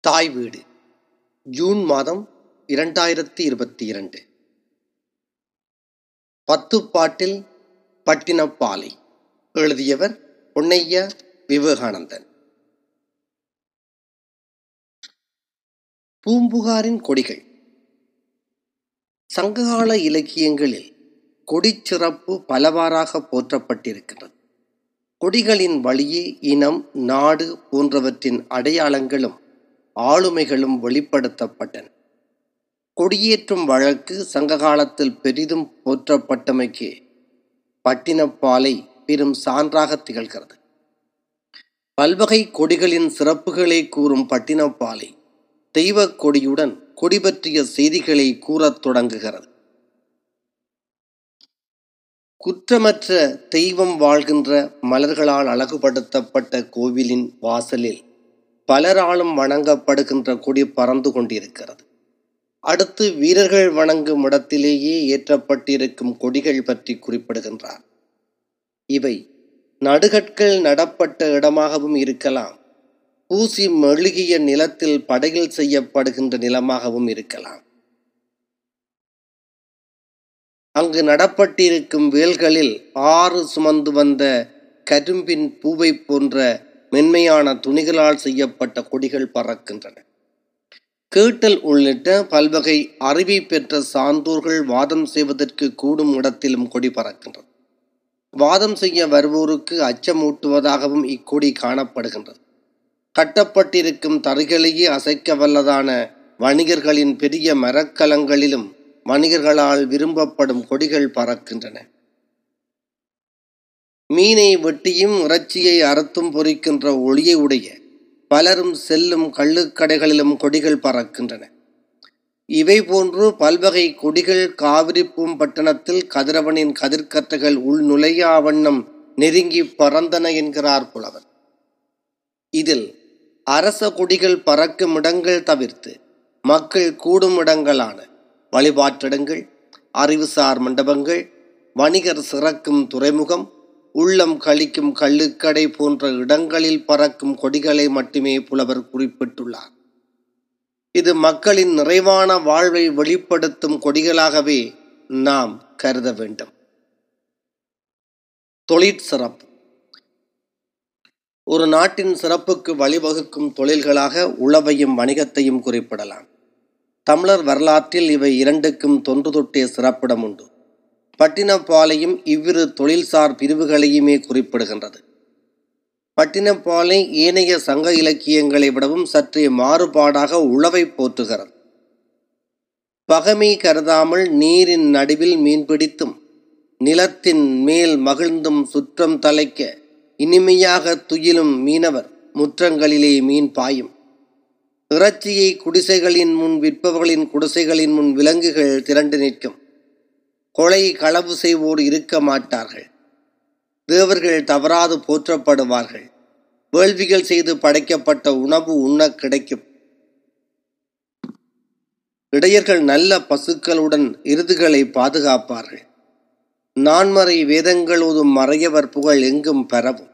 தாய் வீடு ஜூன் மாதம் இரண்டாயிரத்தி இருபத்தி இரண்டு. பத்து பாட்டில் பட்டினப்பாலை எழுதியவர் பொன்னையா விவேகானந்தன். பூம்புகாரின் கொடிகள். சங்ககால இலக்கியங்களில் கொடிச்சிறப்பு பலவாறாக போற்றப்பட்டிருக்கிறது கொடிகளின் வழியே இனம் நாடு போன்றவற்றின் அடையாளங்களும் ஆளுமைகளும் வெளிப்படுத்தப்பட்டன. கொடியேற்றும் வழக்கு சங்ககாலத்தில் பெரிதும் போற்றப்பட்டமைக்கு பட்டினப்பாலை பெரும் சான்றாக திகழ்கிறது. பல்வகை கொடிகளின் சிறப்புகளை கூறும் பட்டினப்பாலை தெய்வக் கொடியுடன் கொடி பற்றிய செய்திகளை கூறத் தொடங்குகிறது. குற்றமற்ற தெய்வம் வாழ்கின்ற மலர்களால் அழகுபடுத்தப்பட்ட கோவிலின் வாசலில் பலராலும் வணங்கப்படுகின்ற கொடி பறந்து கொண்டிருக்கிறது. அடுத்து வீரர்கள் வணங்கும் இடத்திலேயே ஏற்றப்பட்டிருக்கும் கொடிகள் பற்றி குறிப்பிடுகின்றார். இவை நடுகற்கள் நடப்பட்ட இடமாகவும் இருக்கலாம். பூசி மெழுகிய நிலத்தில் படையில் செய்யப்படுகின்ற நிலமாகவும் இருக்கலாம். அங்கு நடப்பட்டிருக்கும் வேல்களில் ஆறு சுமந்து வந்த கரும்பின் பூவை போன்ற மென்மையான துணிகளால் செய்யப்பட்ட கொடிகள் பறக்கின்றன. கேட்டல் உள்ளிட்ட பல்வகை அறிவை பெற்ற சான்றோர்கள் வாதம் செய்வதற்கு கூடும் இடத்திலும் கொடி பறக்கின்றது வாதம் செய்ய வருவோருக்கு அச்சமூட்டுவதாகவும் இக்கொடி காணப்படுகின்றது. கட்டப்பட்டிருக்கும் தறிகளையே அசைக்க வல்லதான வணிகர்களின் பெரிய மரக்கலங்களிலும் வணிகர்களால் விரும்பப்படும் கொடிகள் பறக்கின்றன. மீனை வெட்டியும் இறைச்சியை அறுத்தும் பொறிக்கின்ற ஒளியை உடைய பலரும் செல்லும் கள்ளுக்கடைகளிலும் கொடிகள் பறக்கின்றன. இவை போன்று பல்வகை கொடிகள் காவிரிப்பும் பட்டணத்தில் கதிரவனின் கதிர்கற்றைகள் உள் நுழையா வண்ணம் நெருங்கி பறந்தன என்கிறார் புலவர். இதில் அரச கொடிகள் பறக்கும் இடங்கள் தவிர்த்து மக்கள் கூடும் இடங்களான வழிபாட்டிடங்கள் அறிவுசார் மண்டபங்கள் வணிகர் சிறக்கும் துறைமுகம் உள்ளம் கழிக்கும் கள்ளுக்கடை போன்ற இடங்களில் பறக்கும் கொடிகளை மட்டுமே புலவர் குறிப்பிட்டுள்ளார். இது மக்களின் நிறைவான வாழ்வை வெளிப்படுத்தும் கொடிகளாகவே நாம் கருத வேண்டும். தொழிற்சிறப்பு ஒரு நாட்டின் சிறப்புக்கு வழிவகுக்கும் தொழில்களாக உளவையும் வணிகத்தையும் குறிப்பிடலாம். தமிழர் வரலாற்றில் இவை இரண்டுக்கும் தொன்று தொட்டே சிறப்பிடம் உண்டு பட்டினப்பாலையும் இவ்விரு தொழில்சார் பிரிவுகளையுமே குறிப்பிடுகின்றது. பட்டினப்பாலை ஏனைய சங்க இலக்கியங்களை விடவும் சற்றே மாறுபாடாக உழவை போற்றுகிறது. பகமை கருதாமல் நீரின் நடுவில் மீன்பிடித்தும் நிலத்தின் மேல் மகிழ்ந்தும் சுற்றம் தலைக்க இனிமையாக துயிலும் மீனவர் முற்றங்களிலே மீன் பாயும். இறைச்சியை குடிசைகளின் முன் விற்பவர்களின் குடிசைகளின் முன் விலங்குகள் திரண்டு நிற்கும். கொலை களவு செய்வோர் இருக்க மாட்டார்கள். தேவர்கள் தவறாது போற்றப்படுவார்கள். வேள்விகள் செய்து படைக்கப்பட்ட உணவு உண்ண கிடைக்கும். இடையர்கள் நல்ல பசுக்களுடன் இருதுகளை பாதுகாப்பார்கள். நான்மறை வேதங்கள் ஓதும் மறையவர் புகழ் எங்கும் பரவும்.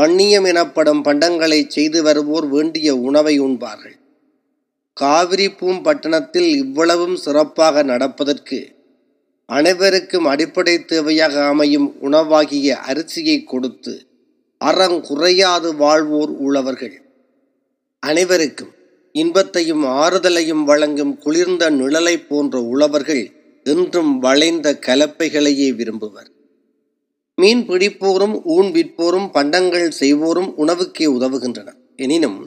பண்ணியம் எனப்படும் பண்டங்களை செய்து வருவோர் வேண்டிய உணவை உண்பார்கள். காவிரி பூம்பட்டணத்தில் இவ்வளவும் சிறப்பாக நடப்பதற்கு அனைவருக்கும் அடிப்படை தேவையாக அமையும் உணவாகிய அரிசியை கொடுத்து அறம் குறையாது வாழ்வோர் உழவர்கள் அனைவருக்கும் இன்பத்தையும் ஆறுதலையும் வழங்கும் குளிர்ந்த நிழலை போன்ற உழவர்கள் என்றும் வளைந்த கலப்பைகளையே விரும்புவர். மீன் பிடிப்போரும் ஊன் விற்போரும் பண்டங்கள் செய்வோரும் உணவுக்கே உதவுகின்றனர். எனினும்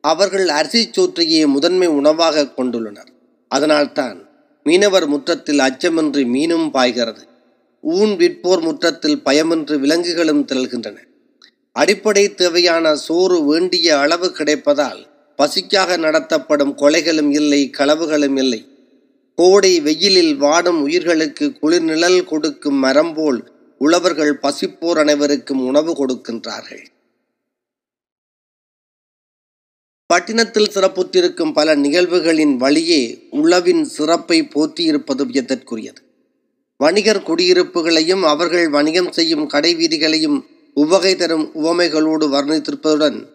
அவர்கள் அரிசி சோற்றையே முதன்மை உணவாக கொண்டுள்ளனர். அதனால்தான் மீனவர் முற்றத்தில் அச்சமின்றி மீனும் பாய்கிறது. ஊன் விற்போர் முற்றத்தில் பயமின்றி விலங்குகளும் திரள்கின்றன. அடிப்படை தேவையான சோறு வேண்டிய அளவு கிடைப்பதால் பசிக்காக நடத்தப்படும் கொலைகளும் இல்லை களவுகளும் இல்லை. கோடை வெயிலில் வாடும் உயிர்களுக்கு குளிர் நிழல் கொடுக்கும் மரம் போல் உழவர்கள் பசிப்போர் அனைவருக்கும் உணவு கொடுக்கின்றார்கள். பட்டினத்தில் சிறப்புற்றிருக்கும் பல நிகழ்வுகளின் வழியே உளவின் சிறப்பை போற்றியிருப்பது வியத்திற்குரியது வணிகர் குடியிருப்புகளையும் அவர்கள் வணிகம் செய்யும் கடை வீதிகளையும் உவகை தரும் உவமைகளோடு வர்ணித்திருப்பதுடன்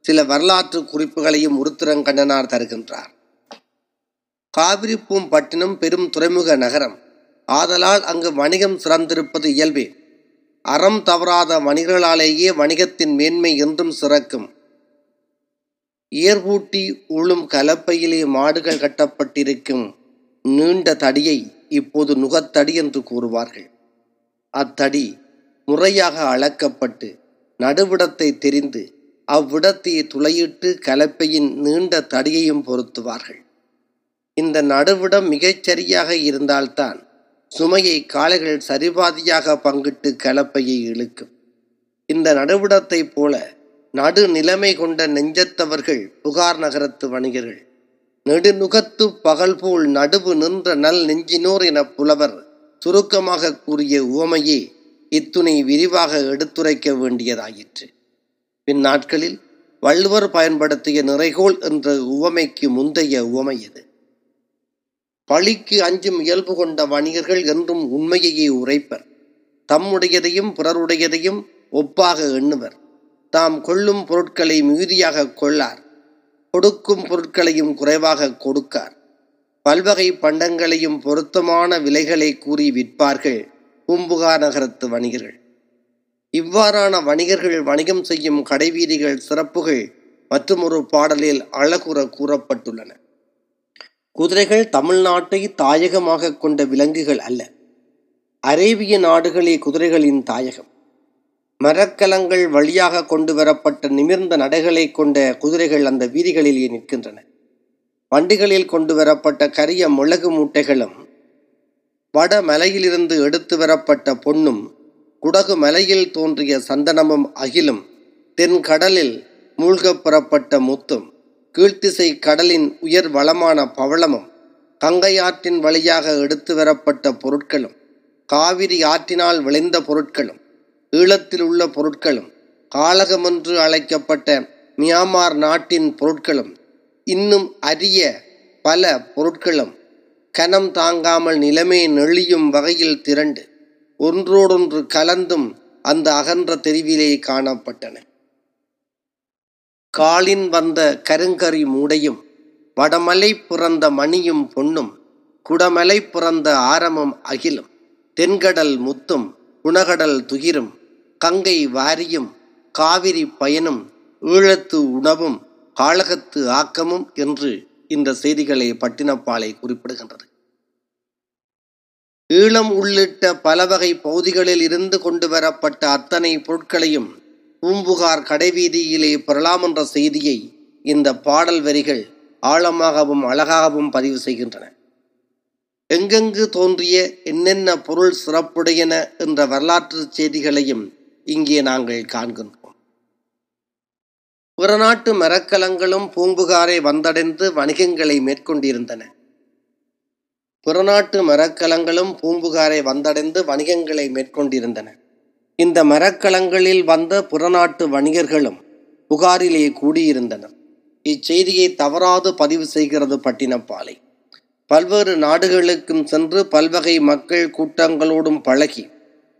சில வரலாற்று குறிப்புகளையும் உருத்திரங்கண்ணனார் தருகின்றார். காவிரிப்பூம் பட்டினம் பெரும் துறைமுக நகரம். ஆதலால் அங்கு வணிகம் சிறந்திருப்பது இயல்பே. அறம் தவறாத வணிகர்களாலேயே வணிகத்தின் மேன்மை என்றும் சிறக்கும். ஏர்பூட்டி உளும் கலப்பையிலே மாடுகள் கட்டப்பட்டிருக்கும் நீண்ட தடியை இப்போது நுகத்தடி என்று கூறுவார்கள். அத்தடி முறையாக அளக்கப்பட்டு நடுவிடத்தை தெரிந்து அவ்விடத்தை துளையிட்டு கலப்பையின் நீண்ட தடியையும் பொருத்துவார்கள். இந்த நடுவிடம் மிகச்சரியாக இருந்தால்தான் சுமையை காளைகள் சரிபாதியாக பங்கிட்டு கலப்பையை இழுக்கும். இந்த நடுவிடத்தைப் போல நடு நிலைமை கொண்ட நெஞ்சத்தவர்கள் புகார் நகரத்து வணிகர்கள். நெடுநுகத்து பகல் போல் நடுவு நின்ற நல் நெஞ்சினோர் என புலவர் சுருக்கமாக கூறிய உவமையே இத்துணை விரிவாக எடுத்துரைக்க வேண்டியதாயிற்று. பின்னாட்களில் வள்ளுவர் பயன்படுத்திய நிறைகோள் என்ற உவமைக்கு முந்தைய உவமை இது. பழிக்கு அஞ்சும் இயல்பு கொண்ட வணிகர்கள் என்றும் உண்மையையே உரைப்பர். தம்முடையதையும் பிறருடையதையும் ஒப்பாக எண்ணுவர். தாம் கொள்ளும் பொருட்களை மிகுதியாக கொள்ளார் கொடுக்கும் பொருட்களையும் குறைவாக கொடுக்கார். பல்வகை பண்டங்களையும் பொருத்தமான விலைகளை கூறி விற்பார்கள் பூம்புகார் நகரத்து வணிகர்கள். இவ்வாறான வணிகர்கள் வணிகம் செய்யும் கடைவீதிகள் சிறப்புகள் மற்றும் ஒரு பாடலில் அழகுற கூறப்பட்டுள்ளன. குதிரைகள் தமிழ்நாட்டை தாயகமாக கொண்ட விலங்குகள் அல்ல. அரேபிய நாடுகளே குதிரைகளின் தாயகம். மரக்கலங்கள் வழியாக கொண்டு வரப்பட்ட நிமிர்ந்த நடைகளை கொண்ட குதிரைகள் அந்த வீதிகளிலே நிற்கின்றன. வண்டிகளில் கொண்டு வரப்பட்ட கரிய மிளகு மூட்டைகளும் வட மலையிலிருந்து எடுத்து வரப்பட்ட பொன்னும் குடகு மலையில் தோன்றிய சந்தனமும் அகிலும் தென் கடலில் மூழ்கப் புறப்பட்ட முத்தும் கீழ்த்திசை கடலின் உயர் வளமான பவளமும் கங்கை ஆற்றின் வழியாக எடுத்து வரப்பட்ட பொருட்களும் காவிரி ஆற்றினால் விளைந்த பொருட்களும் ஈழத்தில் உள்ள பொருட்களும் காளகமென்று அழைக்கப்பட்ட மியான்மார் நாட்டின் பொருட்களும் இன்னும் அரிய பல பொருட்களும் கனம் தாங்காமல் நிலைமை நெளியும் வகையில் திரண்டு ஒன்றோடொன்று கலந்தும் அந்த அகன்ற தெருவிலே காணப்பட்டன. காலின் வந்த கருங்கரி மூடையும் வடமலை பிறந்த மணியும் பொன்னும் குடமலை பிறந்த ஆரமும் அகிலும் தென்கடல் முத்தும் குணகடல் துகிரும் கங்கை வாரியும் காவிரி பயனும் ஈழத்து உணவும் காளகத்து ஆக்கமும் என்று இந்த செய்திகளை பட்டினப்பாலை குறிப்பிடுகின்றது. ஈழம் உள்ளிட்ட பல வகை பகுதிகளில் இருந்து கொண்டு வரப்பட்ட அத்தனை பொருட்களையும் பூம்புகார் கடைவீதியிலே பெறலாம் என்ற செய்தியை இந்த பாடல் வரிகள் ஆழமாகவும் அழகாகவும் பதிவு செய்கின்றன. எங்கெங்கு தோன்றிய என்னென்ன பொருள் சிறப்புடையன என்ற வரலாற்று செய்திகளையும் இங்கே நாங்கள் காண்கின்றோம். புறநாட்டு மரக்கலங்களும் பூம்புகாரை வந்தடைந்து வணிகங்களை மேற்கொண்டிருந்தன. புறநாட்டு மரக்கலங்களும் பூம்புகாரை வந்தடைந்து வணிகங்களை மேற்கொண்டிருந்தன. இந்த மரக்கலங்களில் வந்த புறநாட்டு வணிகர்களும் புகாரிலே கூடியிருந்தனர். இச்செய்தியை தவறாது பதிவு செய்கிறது பட்டினப்பாலை. பல்வேறு நாடுகளுக்கும் சென்று பல்வகை மக்கள் கூட்டங்களோடும் பழகி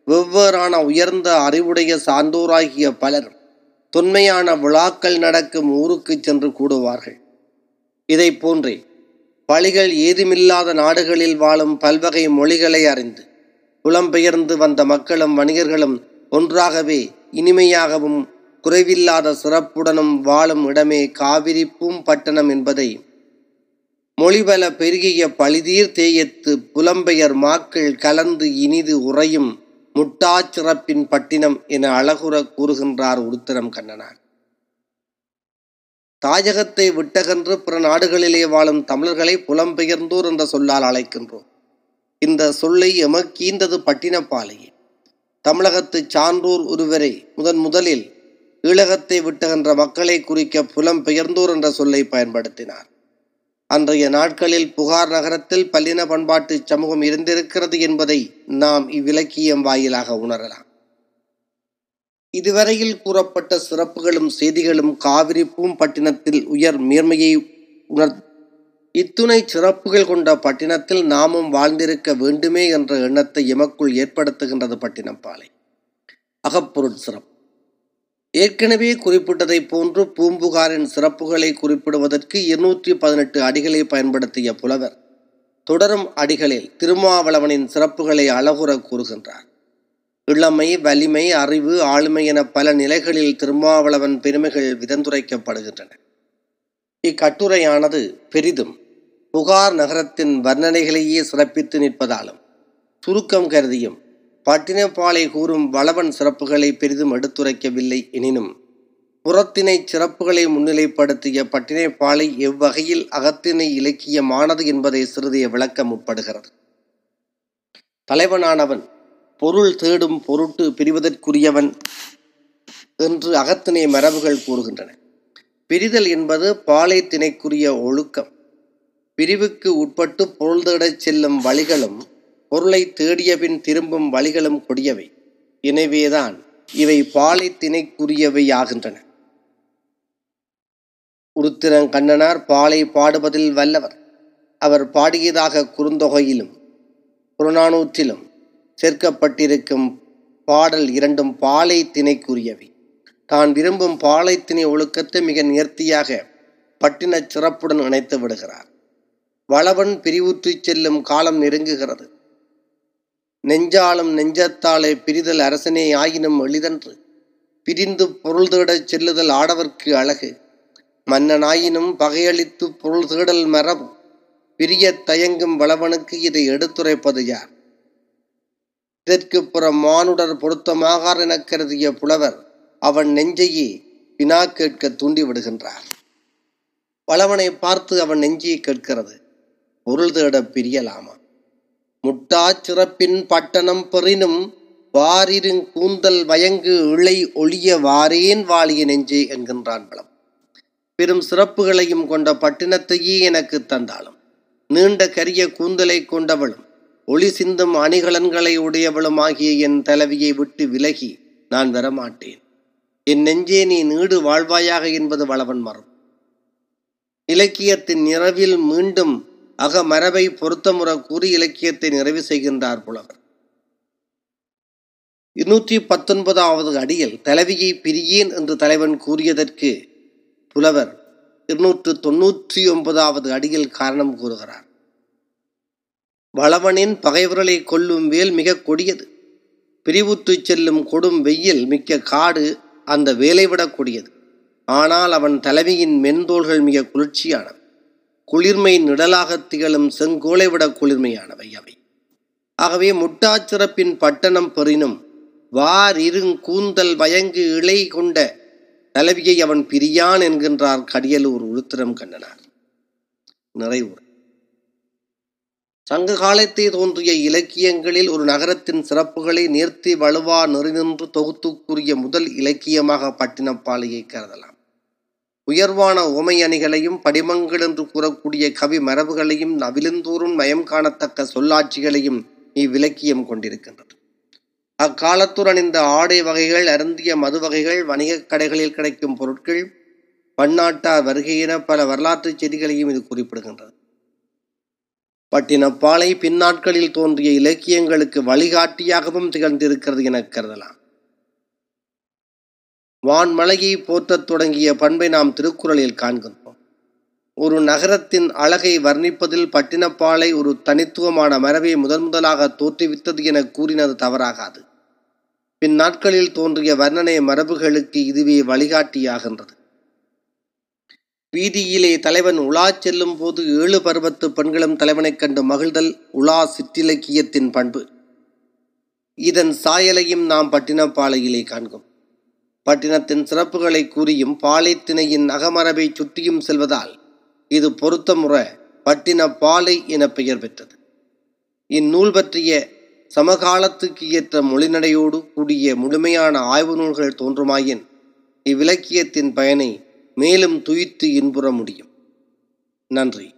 வெவ்வேறான உயர்ந்த அறிவுடைய சான்றோராகிய பலர் தொன்மையான விழாக்கள் நடக்கும் ஊருக்கு சென்று கூடுவார்கள். இதை போன்றே பழிகள் ஏதுமில்லாத நாடுகளில் வாழும் பல்வகை மொழிகளை அறிந்து புலம்பெயர்ந்து வந்த மக்களும் வணிகர்களும் ஒன்றாகவே இனிமையாகவும் குறைவில்லாத சிறப்புடனும் வாழும் இடமே காவிரி பூம்பட்டணம் என்பதை மொழிபல பெருகிய பழிதீர் தேயத்து புலம்பெயர் மாக்கள் கலந்து இனிது உறையும் முட்டாச்சிறப்பின் பட்டினம் என அழகுற கூறுகின்றார் உருத்திரம் கண்ணனார். தாயகத்தை விட்டகன்று பிற நாடுகளிலே வாழும் தமிழர்களை புலம்பெயர்ந்தோர் என்ற சொல்லால் அழைக்கின்றோம். இந்த சொல்லை எமக்கீந்தது பட்டினப்பாலையே. தமிழகத்து சான்றோர் ஒருவரை முதன் முதலில் ஈழகத்தை விட்டகன்ற மக்களை குறிக்க புலம்பெயர்ந்தோர் என்ற சொல்லை பயன்படுத்தினார். அன்றைய நாட்களில் புகார் நகரத்தில் பல்லின பண்பாட்டு சமூகம் இருந்திருக்கிறது என்பதை நாம் இவ்விலக்கியம் வாயிலாக உணரலாம். இதுவரையில் கூறப்பட்ட சிறப்புகளும் செய்திகளும் காவிரி பூம்பட்டினத்தில் உயர் மேன்மையை உணர் இத்துணை சிறப்புகள் கொண்ட பட்டினத்தில் நாமும் வாழ்ந்திருக்க வேண்டுமே என்ற எண்ணத்தை எமக்குள் ஏற்படுத்துகின்றது பட்டினப்பாலை. அகப்பொருட் சிறப்பு. ஏற்கனவே குறிப்பிட்டதைப் போன்று பூம்புகாரின் சிறப்புகளை குறிப்பிடுவதற்கு இருநூற்றி பதினெட்டு அடிகளை பயன்படுத்திய புலவர் தொடரும் அடிகளில் திருமாவளவனின் சிறப்புகளை அழகுற கூறுகின்றார். இளமை வலிமை அறிவு ஆளுமை என பல நிலைகளில் திருமாவளவன் பெருமைகள் விதந்துரைக்கப்படுகின்றன. இக்கட்டுரையானது பெரிதும் புகார் நகரத்தின் வர்ணனைகளையே சிறப்பித்து நிற்பதாலும் சுருக்கம் கருதியும் பட்டினப்பாலை கூறும் வளவன் சிறப்புகளை பெரிதும் எடுத்துரைக்கவில்லை எனினும் புறத்தினை சிறப்புகளை முன்னிலைப்படுத்திய பட்டினைப்பாலை எவ்வகையில் அகத்தினை இலக்கியமானது என்பதை சிறிதைய விளக்க முற்படுகிறது தலைவனானவன் பொருள் தேடும் பொருட்டு பிரிவதற்குரியவன் என்று அகத்தினை மரபுகள் கூறுகின்றன. பிரிதல் என்பது பாலை திணைக்குரிய ஒழுக்கம். பிரிவுக்கு உட்பட்டு பொருள் தேடச் செல்லும் வழிகளும் பொருளை தேடியபின் திரும்பும் வழிகளும் கொடியவை. எனவேதான் இவை பாலை திணைக்குரியவையாகின்றன ஆகின்றன கண்ணனார் பாலை பாடுவதில் வல்லவர். அவர் பாடியதாக குறுந்தொகையிலும் புறநானூற்றிலும் சேர்க்கப்பட்டிருக்கும் பாடல் இரண்டும் பாலை திணைக்குரியவை தான் விரும்பும் பாலைத்திணை ஒழுக்கத்தை மிக நேர்த்தியாக பட்டின சிறப்புடன் இணைத்து விடுகிறார். வளவன் பிரிவுற்றுச் செல்லும் காலம் நெருங்குகிறது. நெஞ்சாலும் நெஞ்சத்தாலே பிரிதல் அரசனே ஆயினும் எளிதன்று. பிரிந்து பொருள் தேடச் செல்லுதல் ஆடவர்க்கு அழகு. மன்னனாயினும் பகையளித்து பொருள் தேடல் மரபு. பிரிய தயங்கும் வளவனுக்கு இதை எடுத்துரைப்பது யார்? இதற்கு புற மானுடர் பொருத்தமாகார் எனக் கருதிய புலவர் அவன் நெஞ்சையே வினா கேட்க தூண்டிவிடுகின்றார். வளவனை பார்த்து அவன் நெஞ்சியை கேட்கிறது. பொருள் தேட பிரியலாமா? முட்டாச்சிறப்பின் பட்டணம் பெறினும் வாரிருங் கூந்தல் வயங்கு இழை ஒளிய வாரேன் வாழிய நெஞ்சே என்கின்றான் வளம். பெரும் சிறப்புகளையும் கொண்ட பட்டினத்தையே எனக்கு தந்தாலும் நீண்ட கரிய கூந்தலை கொண்டவளும் ஒளி சிந்தும் அணிகலன்களை உடையவளும் ஆகிய என் தலைவியை விட்டு விலகி நான் வரமாட்டேன். என் நெஞ்சே நீ நீடு வாழ்வாயாக என்பது வளவன் மரம் இலக்கியத்தின் நிறவில் மீண்டும் அகமரபை பொருத்தமுற கூறி இலக்கியத்தை நிறைவு செய்கின்றார் புலவர். இருநூற்றி பத்தொன்பதாவது அடியில் தலைவியை பிரியேன் என்று தலைவன் கூறியதற்கு புலவர் இருநூற்று தொன்னூற்றி ஒன்பதாவது அடியில் காரணம் கூறுகிறார். வளவனின் பகைவர்களை கொல்லும் வேல் மிக கொடியது. பிரிவுற்று செல்லும் கொடும் வெயில் மிக்க காடு அந்த வேலை விட ஆனால் அவன் தலைவியின் மென்தோள்கள் மிக குளிர்ச்சியானவை. குளிர்மை நிழலாக திகழும் செங்கோலை விட குளிர்மையானவை அவை. ஆகவே முட்டாச்சிறப்பின் பட்டணம் பெறினும் வார் இருங் கூந்தல் வயங்கு இலை கொண்ட தலைவியை அவன் பிரியான் என்கின்றார் கடியலூர் உருத்திரம் கண்ணனார். நிறைவுரை. சங்க காலத்தை தோன்றிய இலக்கியங்களில் ஒரு நகரத்தின் சிறப்புகளை நேர்த்தி வலுவா நெறிநின்று தொகுத்துக்குரிய முதல் இலக்கியமாக பட்டினப்பாலையை கருதலாம். உயர்வான உமை அணிகளையும் படிமங்கள் என்று கூறக்கூடிய கவி மரபுகளையும் நவிலுந்தோறும் மயம் காணத்தக்க சொல்லாட்சிகளையும் இவ்விலக்கியம் கொண்டிருக்கின்றது. அக்காலத்துடன் அணிந்த ஆடை வகைகள் அருந்திய மது வகைகள் வணிகக் கடைகளில் கிடைக்கும் பொருட்கள் பன்னாட்டார் வருகையின பல வரலாற்றுச் செய்திகளையும் இது குறிப்பிடுகின்றது. பட்டினப்பாலை பின்னாட்களில் தோன்றிய இலக்கியங்களுக்கு வழிகாட்டியாகவும் திகழ்ந்திருக்கிறது என கருதலாம். வான்மலையை போற்றத் தொடங்கிய பண்பை நாம் திருக்குறளில் காண்கின்றோம். ஒரு நகரத்தின் அழகை வர்ணிப்பதில் பட்டினப்பாலை ஒரு தனித்துவமான மரபை முதன் முதலாக தோற்றுவித்தது என கூறினது தவறாகாது. பின் நாட்களில் தோன்றிய வர்ணனை மரபுகளுக்கு இதுவே வழிகாட்டியாகின்றது. வீதியிலே தலைவன் உலா செல்லும் போது ஏழு பருவத்து பெண்களும் தலைவனைக் கண்டு மகிழ்தல் உலா சிற்றிலக்கியத்தின் பண்பு. இதன் சாயலையும் நாம் பட்டினப்பாலையிலே காண்கும் பட்டினத்தின் சிறப்புகளை கூறியும் பாலைத்திணையின் அகமரபை சுற்றியும் செல்வதால் இது பொருத்தமுற பட்டின பாலை என பெயர் பெற்றது. இந்நூல் பற்றிய சமகாலத்துக்கு ஏற்ற மொழிநடையோடு கூடிய முழுமையான ஆய்வு நூல்கள் தோன்றுமாயின் இவ்விலக்கியத்தின் பயனை மேலும் துயித்து இன்புற முடியும். நன்றி.